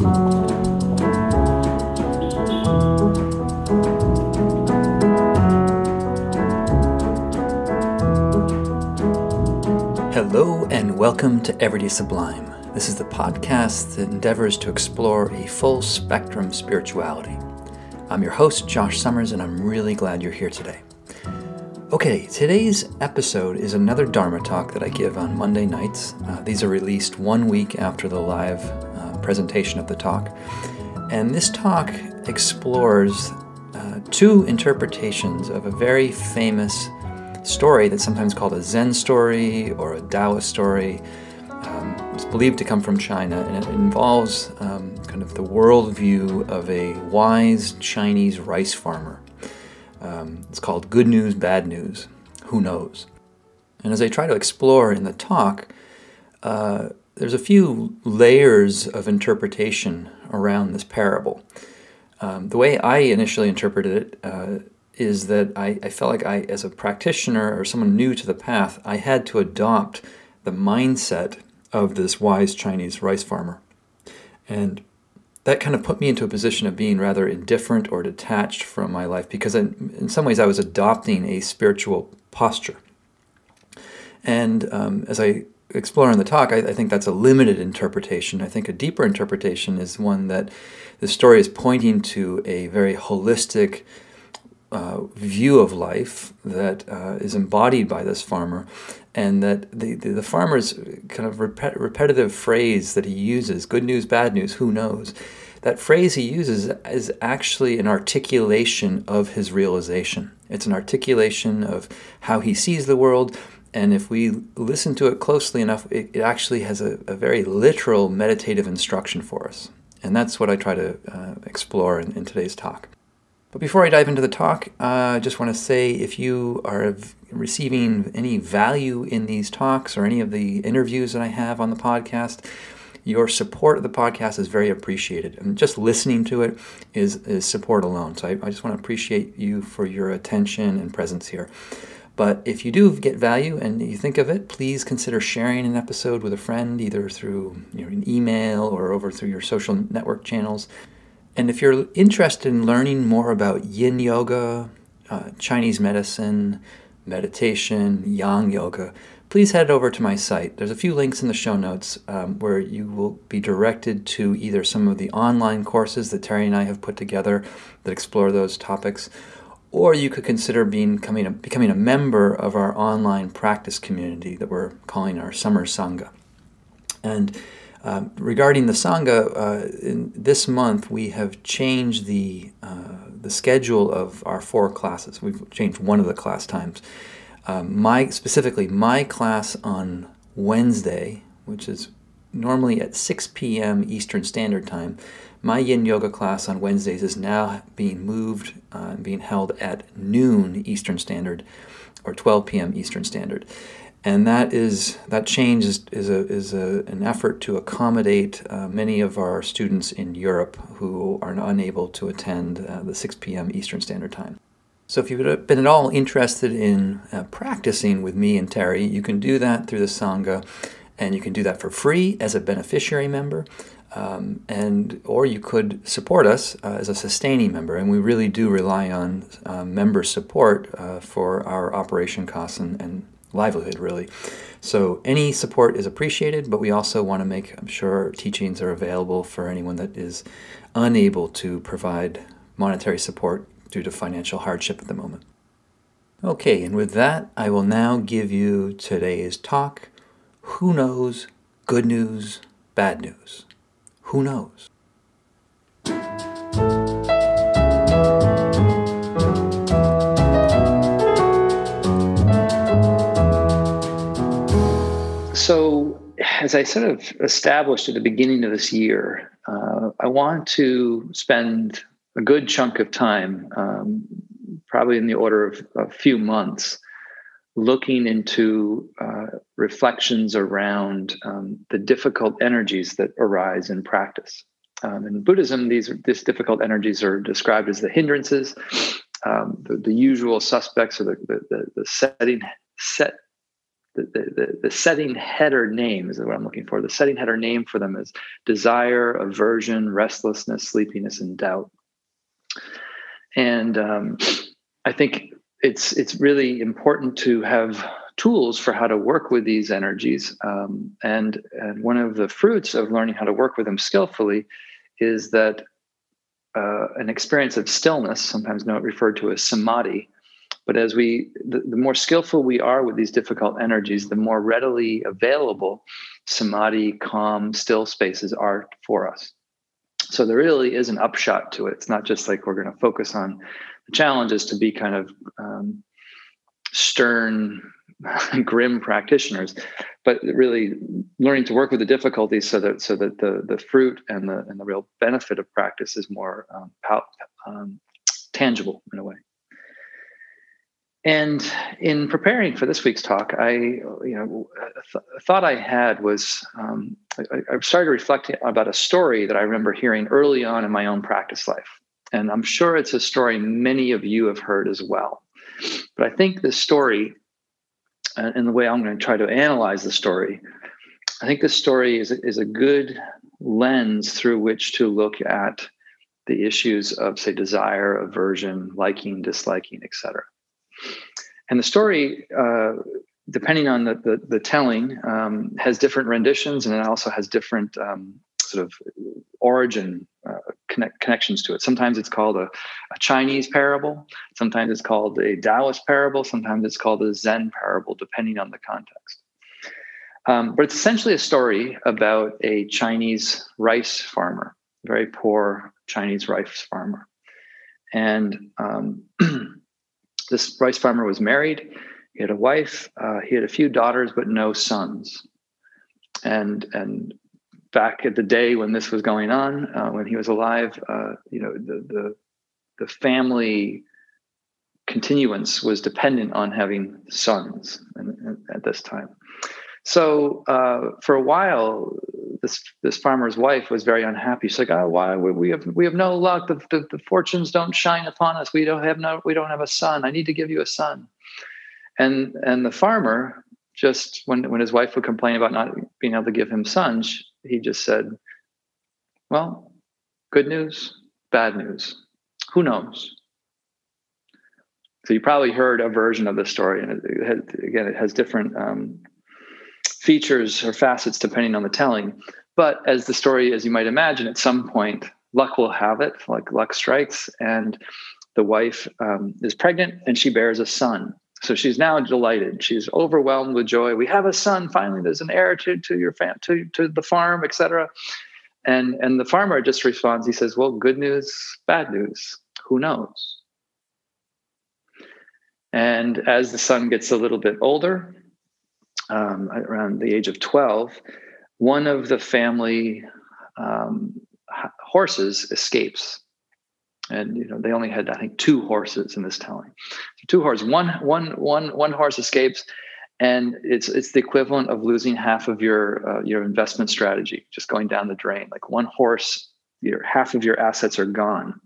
Hello, and welcome to Everyday Sublime. This is the podcast that endeavors to explore a full spectrum spirituality. I'm your host, Josh Summers, and I'm really glad you're here today. Okay, today's episode is another Dharma talk that I give on Monday nights. Uh, these are released one week after the live presentation of the talk. And this talk explores uh, two interpretations of a very famous story that's sometimes called a Zen story or a Taoist story. Um, it's believed to come from China, and it involves um, kind of the worldview of a wise Chinese rice farmer. Um, it's called Good News, Bad News. Who knows? And as I try to explore in the talk, uh, there's a few layers of interpretation around this parable. Um, the way I initially interpreted it uh, is that I, I felt like I, as a practitioner or someone new to the path, I had to adopt the mindset of this wise Chinese rice farmer. And that kind of put me into a position of being rather indifferent or detached from my life because in, some ways I was adopting a spiritual posture. And um, as I explore in the talk, I, I, think that's a limited interpretation. I think a deeper interpretation is one that the story is pointing to a very holistic uh, view of life that uh, is embodied by this farmer, and that the, the, the farmer's kind of repet- repetitive phrase that he uses good news, bad news, who knows that phrase he uses is actually an articulation of his realization. It's an articulation of how he sees the world, and if we listen to it closely enough, it, it actually has a, a, very literal meditative instruction for us. And that's what I try to uh, explore in, in today's talk. But before I dive into the talk, uh, I just want to say if you are receiving any value in these talks or any of the interviews that I have on the podcast, your support of the podcast is very appreciated. And just listening to it is, is support alone. So I, I just want to appreciate you for your attention and presence here. But if you do get value and you think of it, please consider sharing an episode with a friend, either through you know, an email or over through your social network channels. And if you're interested in learning more about yin yoga, uh, Chinese medicine, meditation, yang yoga, please head over to my site. There's a few links in the show notes um, where you will be directed to either some of the online courses that Terry and I have put together that explore those topics, or you could consider being, becoming, a, becoming a member of our online practice community that we're calling our Summer Sangha. And um, regarding the Sangha, uh, this month we have changed the, uh, the schedule of our four classes. We've changed one of the class times. Um, my specifically my class on Wednesday, which is normally at 6 p.m. Eastern Standard Time, my Yin Yoga class on Wednesdays is now being moved uh, and being held at noon Eastern Standard, or 12 p.m. Eastern Standard and that is that change is, is, a, is a, an effort to accommodate uh, many of our students in Europe who are unable to attend uh, the 6 p.m. Eastern Standard Time. So if you've been at all interested in uh, practicing with me and Terry, you can do that through the Sangha, and you can do that for free as a beneficiary member. Um, and or you could support us uh, as a sustaining member, and we really do rely on uh, member support uh, for our operation costs and, and livelihood, really. So any support is appreciated, but we also want to make I'm sure teachings are available for anyone that is unable to provide monetary support due to financial hardship at the moment. Okay, and with that, I will now give you today's talk. Who knows? Good news, bad news. Who knows? So, as I sort of established at the beginning of this year, uh, I want to spend a good chunk of time, um, probably in the order of a few months, looking into uh, reflections around um, the difficult energies that arise in practice. Um, in Buddhism, these these difficult energies are described as the hindrances. Um, the, the, usual suspects are the, the, the setting set the, the, the setting header name is what I'm looking for. The setting header name for them is desire, aversion, restlessness, sleepiness, and doubt. And um, I think it's it's really important to have tools for how to work with these energies. Um, and and one of the fruits of learning how to work with them skillfully is that uh, an experience of stillness, sometimes not referred to as samadhi, but as we, the, the, more skillful we are with these difficult energies, the more readily available samadhi, calm, still spaces are for us. So there really is an upshot to it. It's not just like we're going to focus on the challenges to be kind of um, stern, grim practitioners, but really learning to work with the difficulties so that so that the the fruit and the and the real benefit of practice is more um, um, tangible in a way. And in preparing for this week's talk, I, you know, th- thought I had was um, I, I, started reflecting about a story that I remember hearing early on in my own practice life, and I'm sure it's a story many of you have heard as well. But I think this story, uh, and the way I'm going to try to analyze the story, I think this story is is a good lens through which to look at the issues of, say, desire, aversion, liking, disliking, etc. And the story, uh, depending on the, the, the telling, um, has different renditions and it also has different um, sort of origin uh, connect, connections to it. Sometimes it's called a, a, Chinese parable, sometimes it's called a Taoist parable, sometimes it's called a Zen parable, depending on the context. Um, but it's essentially a story about a Chinese rice farmer, very poor Chinese rice farmer. And um, this rice farmer was married. He had a wife. Uh, he had a few daughters, but no sons. And and back at the day when this was going on, uh, when he was alive, uh, you know, the the the family continuance was dependent on having sons and, at this time. So uh, for a while, this this farmer's wife was very unhappy. She's like, "Oh, why we have we have no luck. The, the, the fortunes don't shine upon us. We don't have no we don't have a son. I need to give you a son." And and the farmer just when when his wife would complain about not being able to give him sons, he just said, "Well, good news, bad news. Who knows?" So you probably heard a version of the story, and it, has, again, it has different um, features or facets depending on the telling. But as the story, as you might imagine, at some point, luck will have it, like luck strikes, and the wife um, is pregnant and she bears a son. So she's now delighted. She's overwhelmed with joy. We have a son. Finally, there's an heir to, to your fam- to, to the farm, etc. And and the farmer just responds. He says, "Well, good news, bad news. Who knows?" And as the son gets a little bit older, um, around the age of 12, one of the family um, horses escapes. And you know they only had I think two horses in this telling. So two horses, one one one one horse escapes, and it's it's the equivalent of losing half of your uh, your investment strategy, just going down the drain. Like one horse, your half of your assets are gone.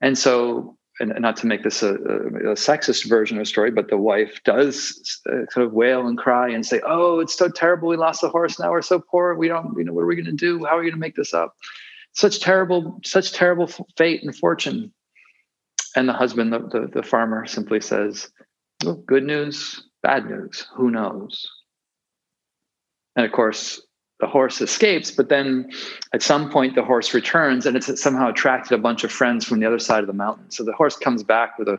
And so and not to make this a, a, sexist version of the story, but the wife does uh, sort of wail and cry and say, "Oh, it's so terrible. We lost the horse. Now we're so poor. We don't, you know, what are we going to do? How are we going to make this up? Such terrible, such terrible fate and fortune." And the husband, the, the, the farmer, simply says, well, "Good news, bad news. Who knows?" And of course, the horse escapes, but then at some point the horse returns and it's somehow attracted a bunch of friends from the other side of the mountain. So the horse comes back with a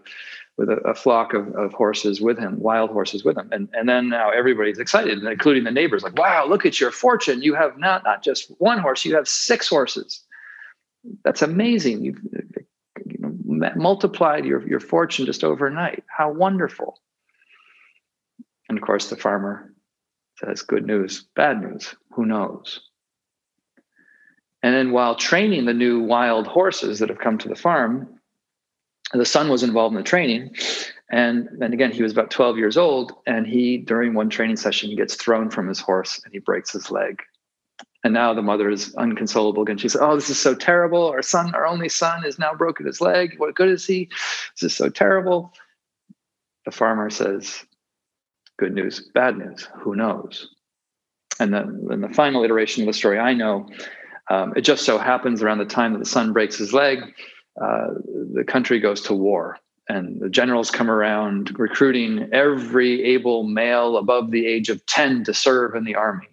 with a, a flock of, of horses with him, wild horses with him. And, and then now everybody's excited, including the neighbors, like, wow, look at your fortune. You have not, not just one horse, you have six horses. That's amazing. You've you know, multiplied your, your fortune just overnight. How wonderful. And of course, the farmer says, good news, bad news, who knows? And then while training the new wild horses that have come to the farm, the son was involved in the training. And then again, he was about 12 years old. And he, during one training session, gets thrown from his horse and he breaks his leg. And now the mother is unconsolable again. She says, Oh, this is so terrible. Our son, our only son, has now broken his leg. What good is he? This is so terrible. The farmer says, Good news, bad news, who knows? And then in the final iteration of the story I know, um, it just so happens around the time that the son breaks his leg, uh, the country goes to war. And the generals come around recruiting every able male above the age of 10 to serve in the army.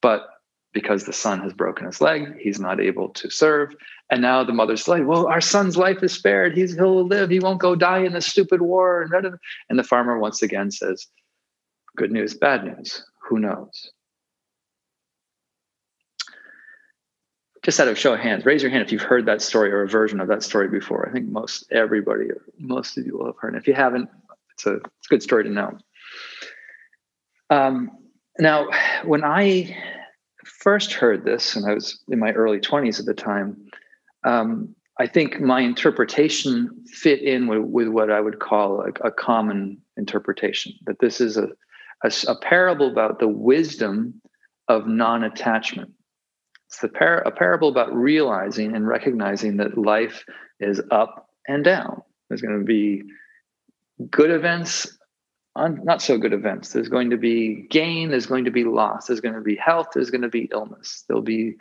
But because the son has broken his leg, he's not able to serve. And now the mother's like, well, our son's life is spared. He's, he'll live. He won't go die in this stupid war. And the farmer once again says, good news, bad news. Who knows? Just out of show of hands, raise your hand if you've heard that story or a version of that story before. I think most everybody, most of you will have heard it. If you haven't, it's a, it's a good story to know. Um, now, when I first heard this, and I was in my early 20s at the time, um, I think my interpretation fit in with, with what I would call a, a common interpretation that this is a, a, a, parable about the wisdom of non attachment. It's the par- a parable about realizing and recognizing that life is up and down. There's going to be good events not so good events. There's going to be gain, there's going to be loss, there's going to be health, there's going to be illness, there'll be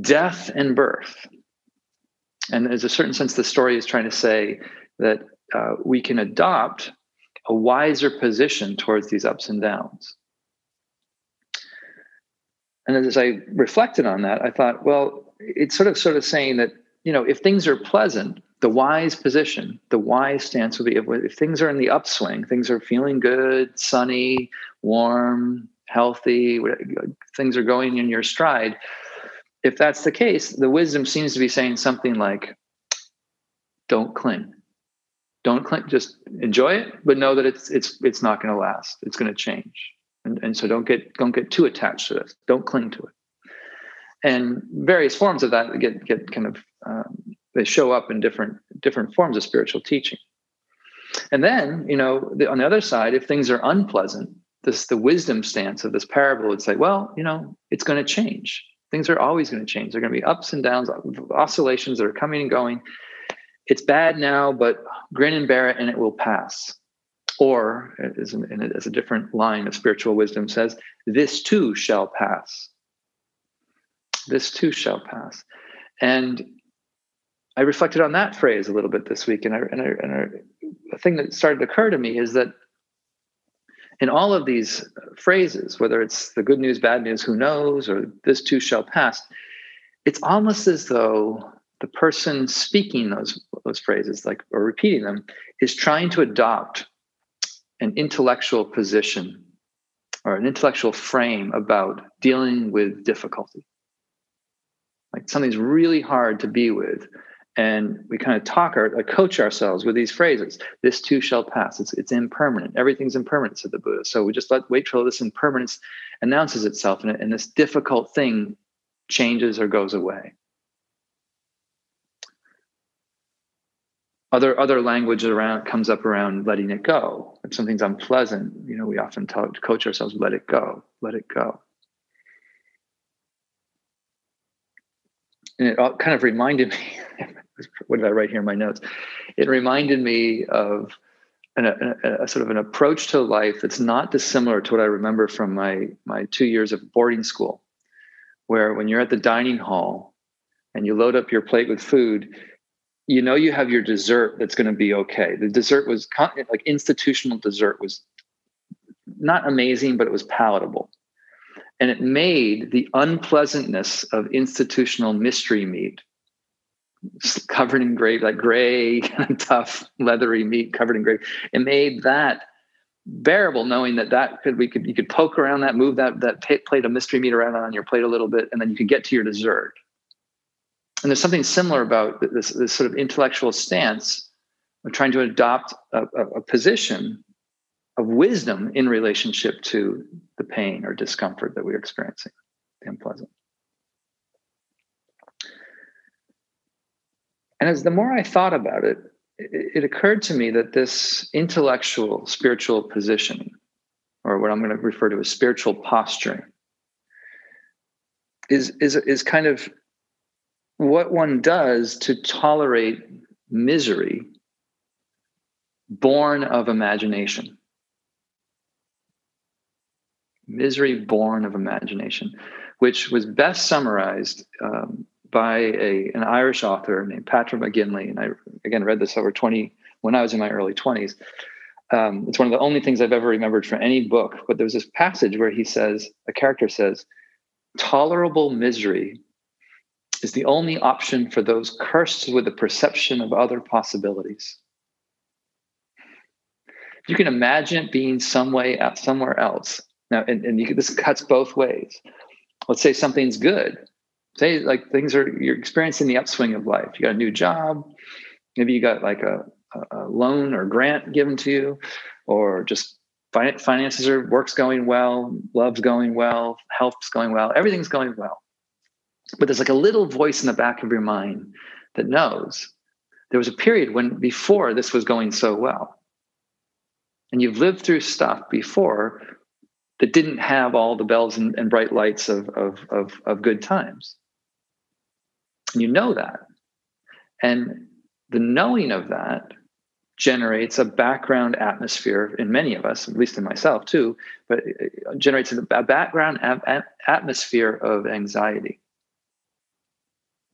death and birth. And there's a certain sense the story is trying to say that uh, we can adopt a wiser position towards these ups and downs. And as I reflected on that, I thought, well, it's sort of sort of saying that you know if things are pleasant, the wise position, the wise stance would be if, if things are in the upswing, things are feeling good, sunny, warm, healthy, things are going in your stride. If that's the case, the wisdom seems to be saying something like, don't cling. Don't cling, just enjoy it, but know that it's it's it's not going to last. It's going to change. And, and so don't get don't get too attached to this. Don't cling to it. And various forms of that get get kind of um, they show up in different different forms of spiritual teaching. And then you know the, on the other side if things are unpleasant this the wisdom stance of this parable would say well you know it's going to change. Things are always going to change. They are going to be ups and downs oscillations that are coming and going. It's bad now but grin and bear it and it will pass or as, as a different line of spiritual wisdom says this too shall pass. This too shall pass. And I reflected on that phrase a little bit this week, and, I, and, I, and I, a thing that started to occur to me is that in all of these phrases, whether it's the good news, bad news, who knows, or this too shall pass, it's almost as though the person speaking those those phrases, like or repeating them, is trying to adopt an intellectual position or an intellectual frame about dealing with difficulty. Like something's really hard to be with, and we kind of talk or coach ourselves with these phrases this too shall pass. It's, it's impermanent. Everything's impermanent said the buddha. So we just let wait till this impermanence announces itself and, and this difficult thing changes or goes away other other language around comes up around letting it go if something's unpleasant you know we often talk, coach ourselves let it go let it go and it kind of reminded me what did I write here in my notes? It reminded me of an, a, a, sort of an approach to life that's not dissimilar to what I remember from my my two years of boarding school, where when you're at the dining hall and you load up your plate with food, you know you have your dessert that's going to be okay. The dessert was like institutional dessert was not amazing, but it was palatable. And it made the unpleasantness of institutional mystery meat covered in gravy, like gray, tough, leathery meat covered in gravy. It made that bearable, knowing that that could we could you could poke around that, move that that plate of mystery meat around on your plate a little bit, and then you could get to your dessert. And there's something similar about this this sort of intellectual stance of trying to adopt a, a position of wisdom in relationship to the pain or discomfort that we're experiencing, the unpleasant. And as the more I thought about it, it, occurred to me that this intellectual spiritual position, or what I'm going to refer to as spiritual posturing, is, is, is kind of what one does to tolerate misery born of imagination. Misery born of imagination, which was best summarized um, by a, an Irish author named Patrick McGinley. And I, again, read this over 20, when I was in my early 20s. Um, it's one of the only things I've ever remembered from any book. But there was this passage where he says, a character says, tolerable misery is the only option for those cursed with the perception of other possibilities. You can imagine it being some way out somewhere else. Now, and, and you, this cuts both ways. Let's say something's good. Say like things are you're experiencing the upswing of life. You got a new job. Maybe you got like a, a loan or grant given to you, or just finances are work's going well, love's going well, health's going well, everything's going well. But there's like a little voice in the back of your mind that knows there was a period when before this was going so well. And you've lived through stuff before that didn't have all the bells and, and bright lights of, of, of, of good times. And you know that. And the knowing of that generates a background atmosphere in many of us, at least in myself too, but generates a background atmosphere of anxiety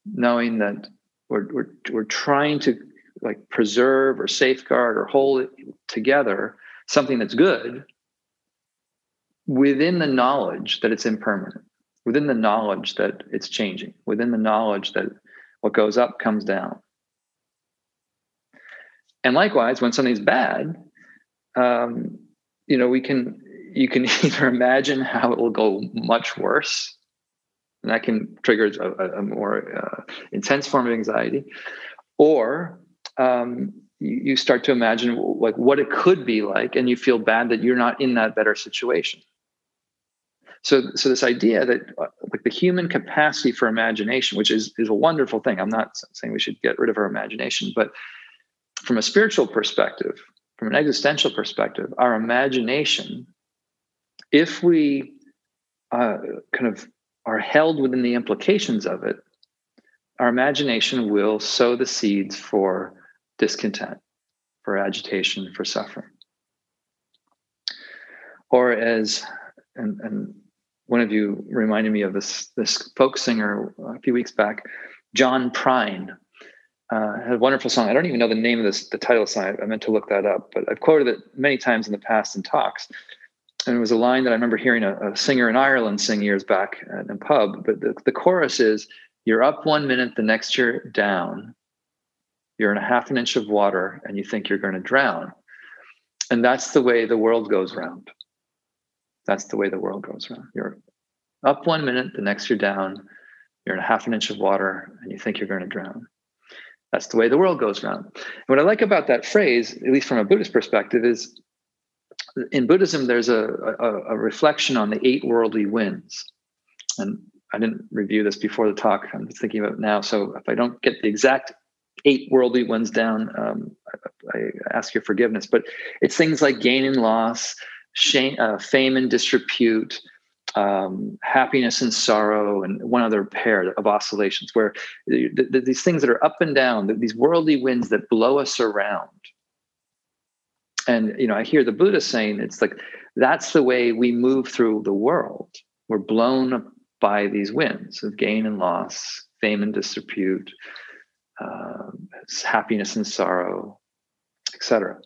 knowing that we're, we're, we're trying to like preserve or safeguard or hold together something that's good within the knowledge that it's impermanent within the knowledge that it's changing within the knowledge that what goes up comes down. And likewise when something's bad um, you know we can you can either imagine how it will go much worse and that can trigger a, a more uh, intense form of anxiety. Or um, you, you start to imagine like what it could be like and you feel bad that you're not in that better situation. So so this idea that uh, like the human capacity for imagination which is is a wonderful thing i'm not saying we should get rid of our imagination but from a spiritual perspective from an existential perspective our imagination if we uh, kind of are held within the implications of it, our imagination will sow the seeds for discontent, for agitation, for suffering. Or as, and, and one of you reminded me of this, this folk singer a few weeks back, John Prine. Uh, had a wonderful song. I don't even know the name of this, the title of the song. I meant to look that up, but I've quoted it many times in the past in talks and it was a line that I remember hearing a, a singer in Ireland sing years back at a pub. But the, the chorus is, "You're up one minute, the next you're down. You're in a half an inch of water, and you think you're going to drown." And that's the way the world goes round. That's the way the world goes round. You're up one minute, the next you're down. You're in a half an inch of water, and you think you're going to drown. That's the way the world goes round. And what I like about that phrase, at least from a Buddhist perspective, is in Buddhism, there's a, a, a, reflection on the eight worldly winds. And I didn't review this before the talk. I'm just thinking about it now. So if I don't get the exact eight worldly winds down, um, I, I, ask your forgiveness. But it's things like gain and loss, shame, uh, fame and disrepute, um, happiness and sorrow, and one other pair of oscillations where the, the, these things that are up and down, these worldly winds that blow us around and you know i hear the buddha saying it's like that's the way we move through the world. We're blown by these winds of gain and loss fame and disrepute uh, happiness and sorrow etc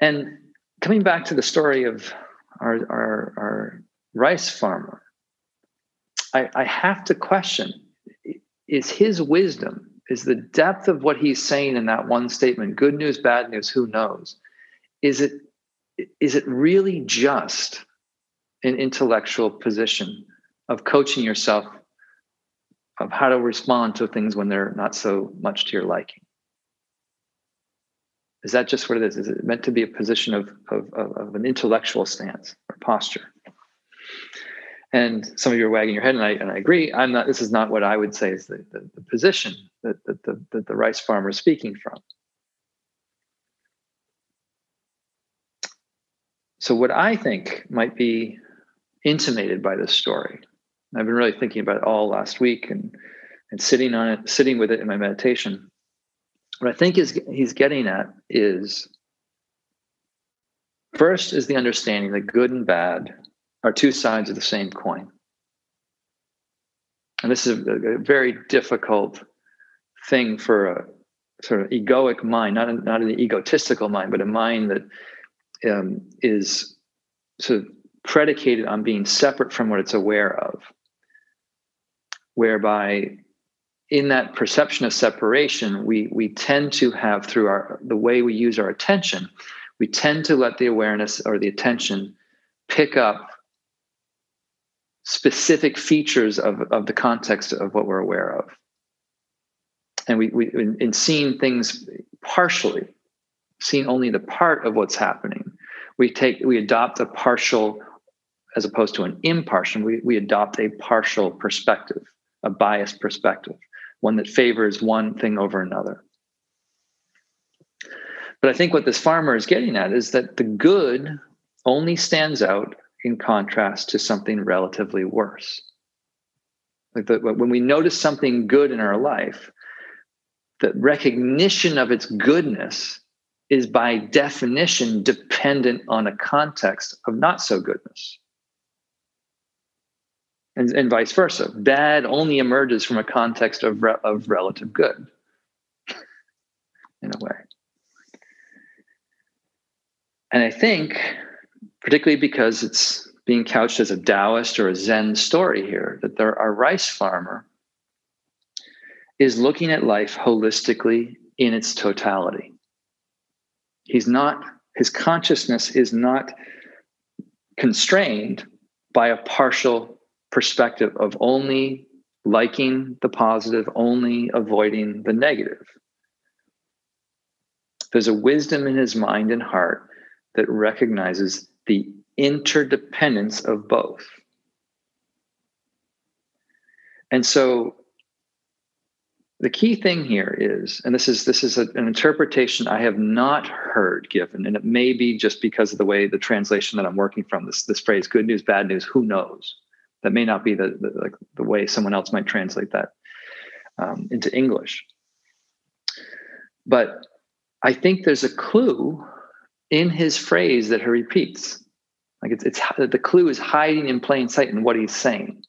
and coming back to the story of our our, our rice farmer I, I have to question is his wisdom is the depth of what he's saying in that one statement good news bad news who knows? Is it is it really just an intellectual position of coaching yourself of how to respond to things when they're not so much to your liking? Is that just what it is? Is it meant to be a position of, of, of an intellectual stance or posture and some of you are wagging your head, and I and I agree. I'm not. This is not what I would say is the, the, the position that, that, the, that the rice farmer is speaking from. So, what I think might be intimated by this story, I've been really thinking about it all last week and and sitting on it, sitting with it in my meditation. What I think is he's getting at is First is the understanding that good and bad are two sides of the same coin. And this is a, a very difficult thing for a sort of egoic mind, not, not an egotistical mind, but a mind that um, is sort of predicated on being separate from what it's aware of, whereby in that perception of separation, we we tend to have through our the way we use our attention, we tend to let the awareness or the attention pick up specific features of, of the context of what we're aware of. And we, we in, in seeing things partially, seeing only the part of what's happening, we take we adopt a partial as opposed to an impartial, we, we adopt a partial perspective, a biased perspective, one that favors one thing over another. But I think what this farmer is getting at is that the good only stands out in contrast to something relatively worse. Like the, when we notice something good in our life, the recognition of its goodness is by definition dependent on a context of not so goodness. And, and vice versa. Bad only emerges from a context of, re- of relative good, in a way. And I think particularly because it's being couched as a Taoist or a Zen story here, that there, our rice farmer is looking at life holistically in its totality. He's not, his consciousness is not constrained by a partial perspective of only liking the positive, only avoiding the negative. There's a wisdom in his mind and heart that recognizes the interdependence of both. And so the key thing here is, and this is this is a, an interpretation I have not heard given, and it may be just because of the way the translation that I'm working from this this phrase "good news, bad news," who knows? That may not be the the, like the way someone else might translate that um, into English. But I think there's a clue in his phrase that he repeats. Like it's, it's the clue is hiding in plain sight in what he's saying.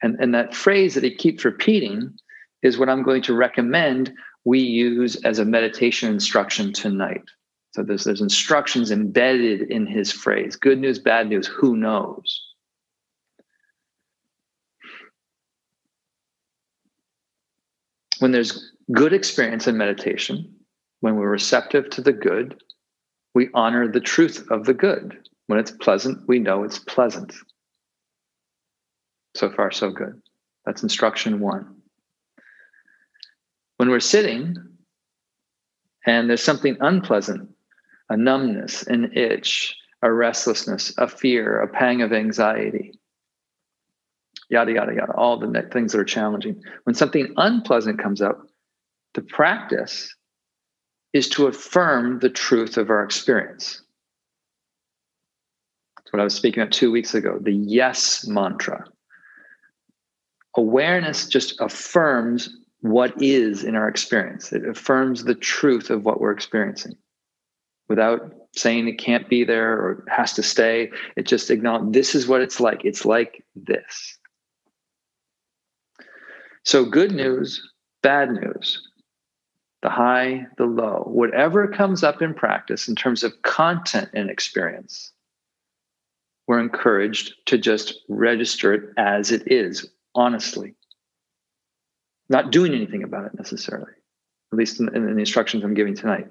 And, and that phrase that he keeps repeating is what I'm going to recommend we use as a meditation instruction tonight. So there's, there's instructions embedded in his phrase good news, bad news, who knows? When there's good experience in meditation, when we're receptive to the good, we honor the truth of the good. When it's pleasant, we know it's pleasant. So far, so good. That's instruction one. When we're sitting and there's something unpleasant, a numbness, an itch, a restlessness, a fear, a pang of anxiety, yada, yada, yada, all the things that are challenging. When something unpleasant comes up, the practice is to affirm the truth of our experience. That's what I was speaking about two weeks ago the yes mantra. Awareness just affirms what is in our experience, it affirms the truth of what we're experiencing without saying it can't be there or has to stay. It just acknowledges this is what it's like. It's like this. So, good news, bad news the high, the low, whatever comes up in practice in terms of content and experience, we're encouraged to just register it as it is, honestly. Not doing anything about it necessarily, at least in, in the instructions I'm giving tonight.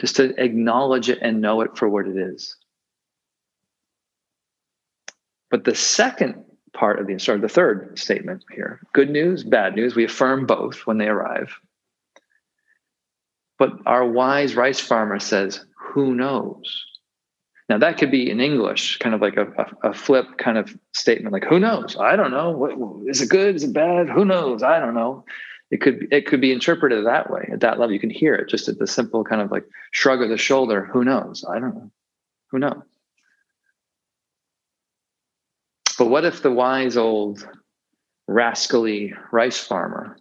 Just to acknowledge it and know it for what it is. But the second part of the instruction, the third statement here good news, bad news, we affirm both when they arrive. But our wise rice farmer says, who knows? Now that could be in English, kind of like a, a, a, flip kind of statement, like "Who knows? I don't know. What, is it good? Is it bad? Who knows? I don't know." It could it could be interpreted that way at that level. You can hear it just at the simple kind of like shrug of the shoulder. Who knows? I don't know. Who knows? But what if the wise old rascally rice farmer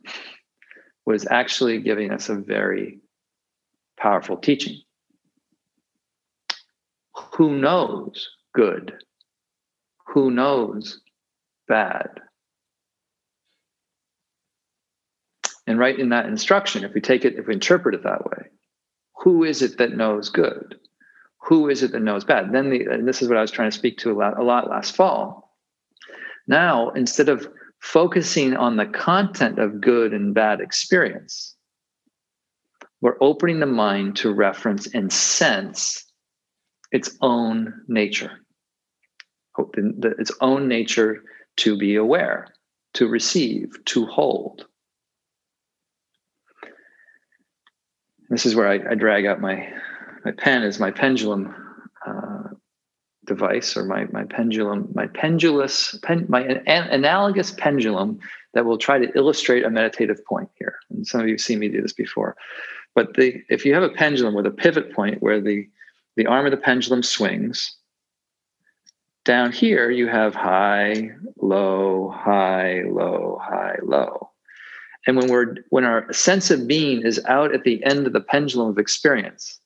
was actually giving us a very powerful teaching. who knows good? Who knows bad? And right in that instruction, if we take it, if we interpret it that way, who is it that knows good? Who is it that knows bad? Then the, and this is what I was trying to speak to a lot, a lot last fall. Now, instead of focusing on the content of good and bad experience, we're opening the mind to reference and sense its own nature, its own nature to be aware, to receive, to hold. This is where I, I drag out my my pen as my pendulum uh, device or my my pendulum my pendulous pen, my an, analogous pendulum that will try to illustrate a meditative point here. And some of you have seen me do this before. But the if you have a pendulum with a pivot point where the the arm of the pendulum swings, down here you have high, low, high, low, high, low. And when we're when our sense of being is out at the end of the pendulum of experience,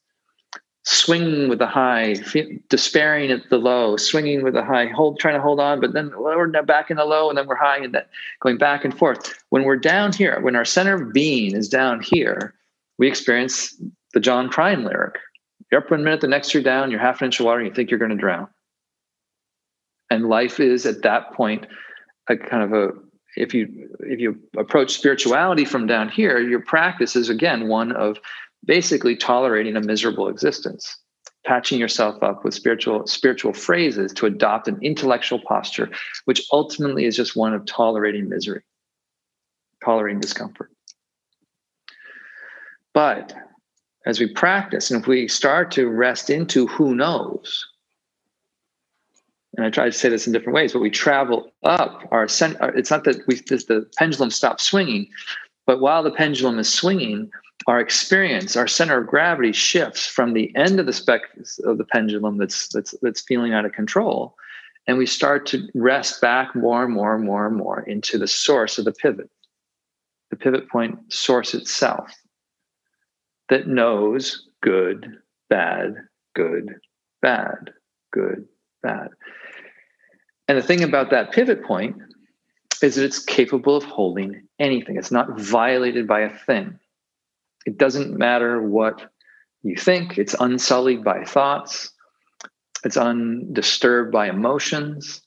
swinging with the high, despairing at the low, swinging with the high, hold trying to hold on, but then we're back in the low, and then we're high, and then going back and forth. When we're down here, when our center of being is down here, we experience the John Prine lyric. You're up one minute, the next you're down, you're half an inch of water, and you think you're going to drown. And life is at that point a kind of a if you if you approach spirituality from down here your practice is again one of basically tolerating a miserable existence patching yourself up with spiritual spiritual phrases to adopt an intellectual posture which ultimately is just one of tolerating misery tolerating discomfort but as we practice and if we start to rest into who knows and I try to say this in different ways, but we travel up our center. It's not that we the pendulum stops swinging, but while the pendulum is swinging, our experience, our center of gravity shifts from the end of the spec of the pendulum that's that's that's feeling out of control, and we start to rest back more and more and more and more into the source of the pivot, the pivot point source itself, that knows good, bad, good, bad, good, bad. And the thing about that pivot point is that it's capable of holding anything. It's not violated by a thing. It doesn't matter what you think, it's unsullied by thoughts, it's undisturbed by emotions,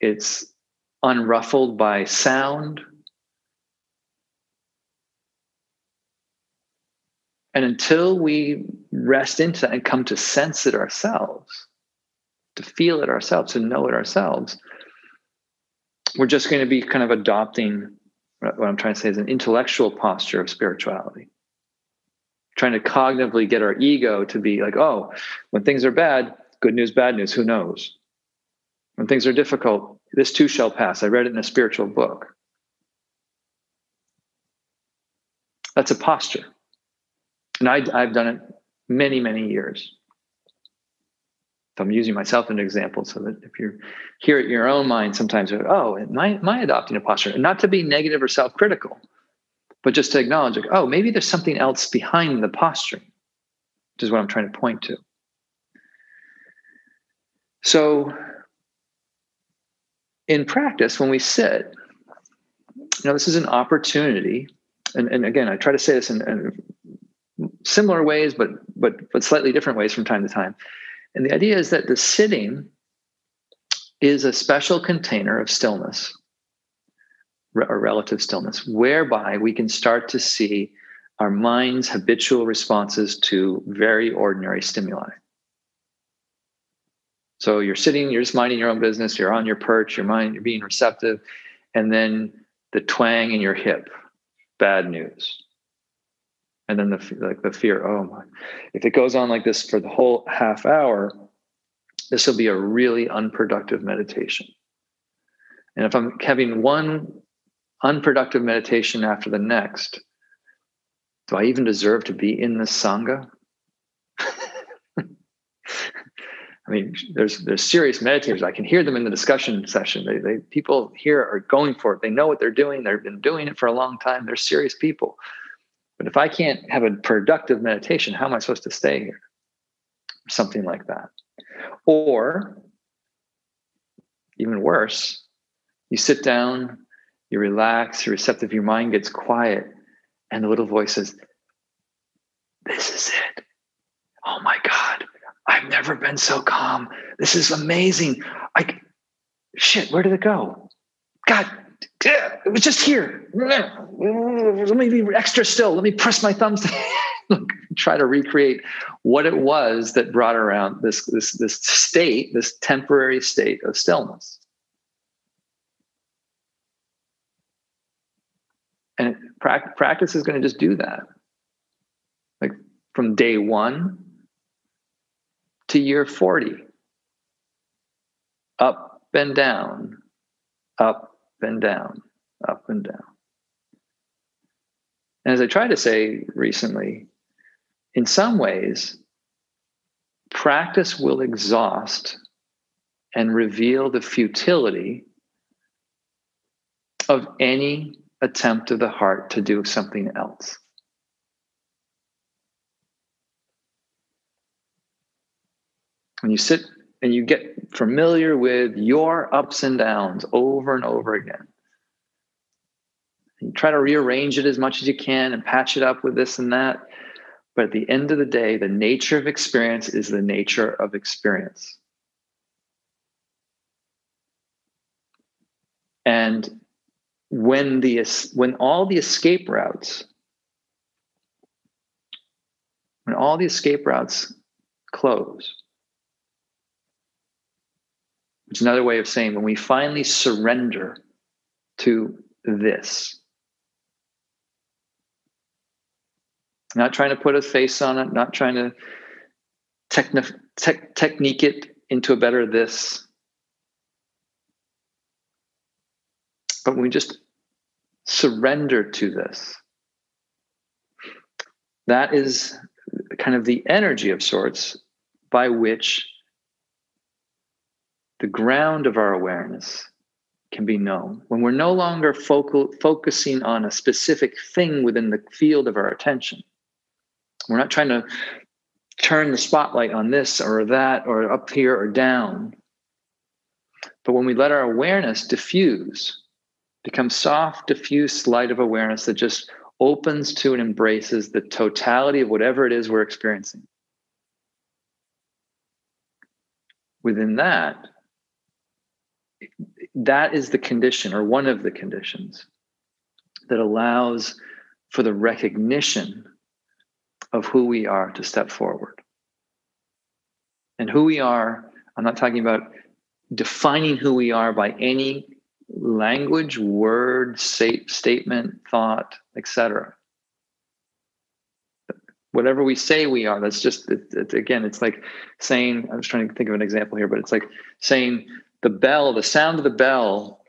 it's unruffled by sound. And until we rest into that and come to sense it ourselves, to feel it ourselves, to know it ourselves, we're just going to be kind of adopting what I'm trying to say is an intellectual posture of spirituality. Trying to cognitively get our ego to be like, oh, when things are bad, good news, bad news, who knows? When things are difficult, this too shall pass. I read it in a spiritual book. That's a posture. And I, I've done it many, many years. I'm using myself as an example so that if you're here at your own mind, sometimes, oh, am I, am I adopting a posture? Not to be negative or self critical, but just to acknowledge, like, oh, maybe there's something else behind the posture, which is what I'm trying to point to. So, in practice, when we sit, you know, this is an opportunity. And, and again, I try to say this in, in similar ways, but but but slightly different ways from time to time and the idea is that the sitting is a special container of stillness or relative stillness, whereby we can start to see our mind's habitual responses to very ordinary stimuli. So you're sitting, you're just minding your own business, you're on your perch, you're mind, you're being receptive, and then the twang in your hip, bad news and then the like the fear oh my if it goes on like this for the whole half hour this will be a really unproductive meditation and if i'm having one unproductive meditation after the next do i even deserve to be in the sangha I mean, there's there's serious meditators. I can hear them in the discussion session. They, they people here are going for it. They know what they're doing. They've been doing it for a long time. They're serious people. But if I can't have a productive meditation, how am I supposed to stay here? Something like that. Or, even worse, you sit down, you relax, you're receptive, your mind gets quiet, and the little voice says, This is it. Oh my God, I've never been so calm. This is amazing. I, shit, where did it go? God, it was just here. Let me be extra still. Let me press my thumbs. Look, Try to recreate what it was that brought around this, this, this state, this temporary state of stillness. And practice is going to just do that. Like from day one to year 40, up and down, up and down, up and down. And as I tried to say recently, in some ways, practice will exhaust and reveal the futility of any attempt of the heart to do something else. When you sit and you get familiar with your ups and downs over and over again, you try to rearrange it as much as you can and patch it up with this and that. But at the end of the day, the nature of experience is the nature of experience. And when the when all the escape routes when all the escape routes close is another way of saying when we finally surrender to this not trying to put a face on it not trying to techni- te- technique it into a better this but when we just surrender to this. That is kind of the energy of sorts by which the ground of our awareness can be known. When we're no longer focal, focusing on a specific thing within the field of our attention, we're not trying to turn the spotlight on this or that or up here or down. But when we let our awareness diffuse become soft, diffuse light of awareness that just opens to and embraces the totality of whatever it is we're experiencing. Within that, that is the condition or one of the conditions that allows for the recognition of who we are to step forward. And who we are, I'm not talking about defining who we are by any language, word, say, statement, thought, etc. Whatever we say we are, that's just it, it, again. It's like saying. I was trying to think of an example here, but it's like saying the bell. The sound of the bell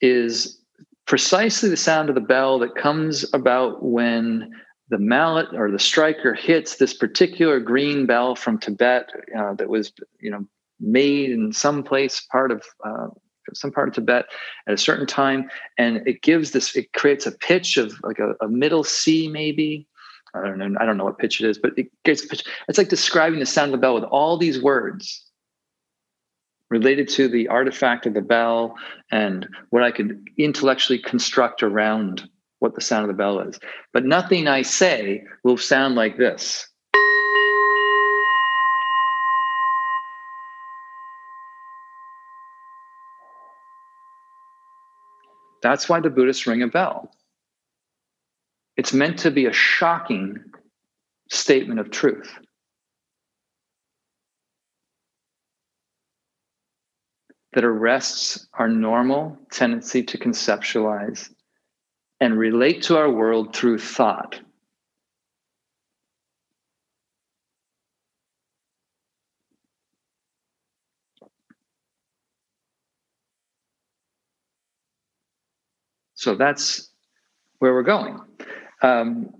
is precisely the sound of the bell that comes about when the mallet or the striker hits this particular green bell from Tibet uh, that was, you know, made in some place part of uh, some part of Tibet at a certain time, and it gives this. It creates a pitch of like a, a middle C, maybe. I don't know. I don't know what pitch it is, but it gets. It's like describing the sound of the bell with all these words related to the artifact of the bell and what I could intellectually construct around what the sound of the bell is. But nothing I say will sound like this. That's why the Buddhists ring a bell. It's meant to be a shocking statement of truth. That arrests our normal tendency to conceptualize and relate to our world through thought. So that's where we're going. Um,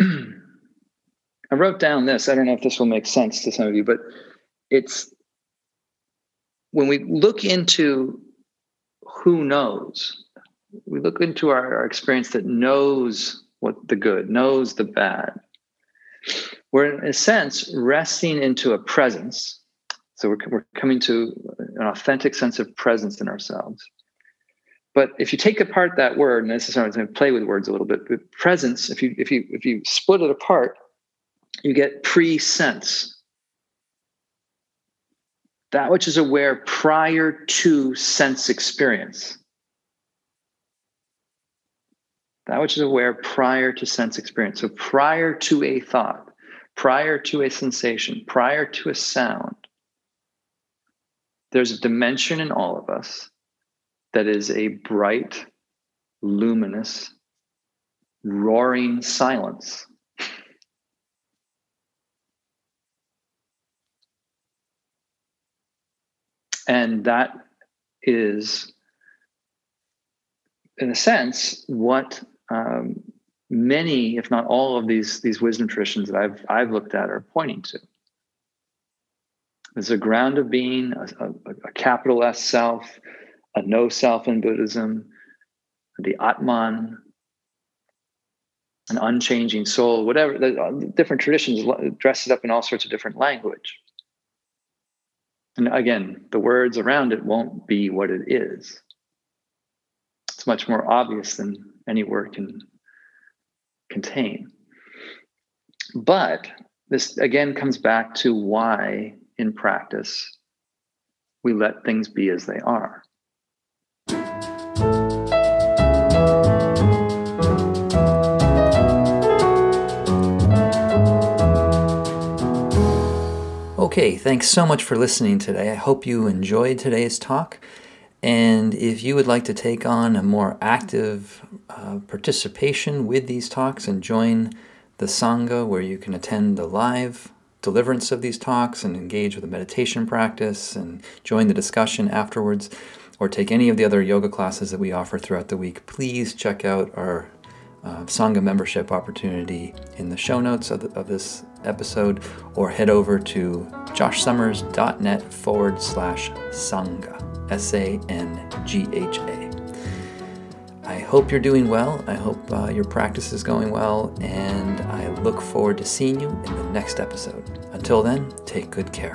I wrote down this. I don't know if this will make sense to some of you, but it's when we look into who knows, we look into our, our experience that knows what the good, knows the bad. We're in a sense resting into a presence So we're, we're coming to an authentic sense of presence in ourselves. But if you take apart that word, and this is I'm going to play with words a little bit, but presence, if you if you if you split it apart, you get pre-sense. That which is aware prior to sense experience. That which is aware prior to sense experience. So prior to a thought, prior to a sensation, prior to a sound, there's a dimension in all of us that is a bright, luminous, roaring silence. And that is, in a sense, what um, many, if not all, of these these wisdom traditions that I've I've looked at are pointing to. There's a ground of being, a, a, a capital S self, a no self in Buddhism, the Atman, an unchanging soul, whatever. The uh, different traditions dress it up in all sorts of different language. And again, the words around it won't be what it is. It's much more obvious than any word can contain. But this again comes back to why, in practice, we let things be as they are. Okay, thanks so much for listening today. I hope you enjoyed today's talk. And if you would like to take on a more active uh, participation with these talks and join the Sangha where you can attend the live deliverance of these talks and engage with a meditation practice and join the discussion afterwards, or take any of the other yoga classes that we offer throughout the week, please check out our uh, Sangha membership opportunity in the show notes of, the, of this episode or head over to joshsummers.net forward slash Sangha, S A N G H A. I hope you're doing well. I hope uh, your practice is going well, and I look forward to seeing you in the next episode. Until then, take good care.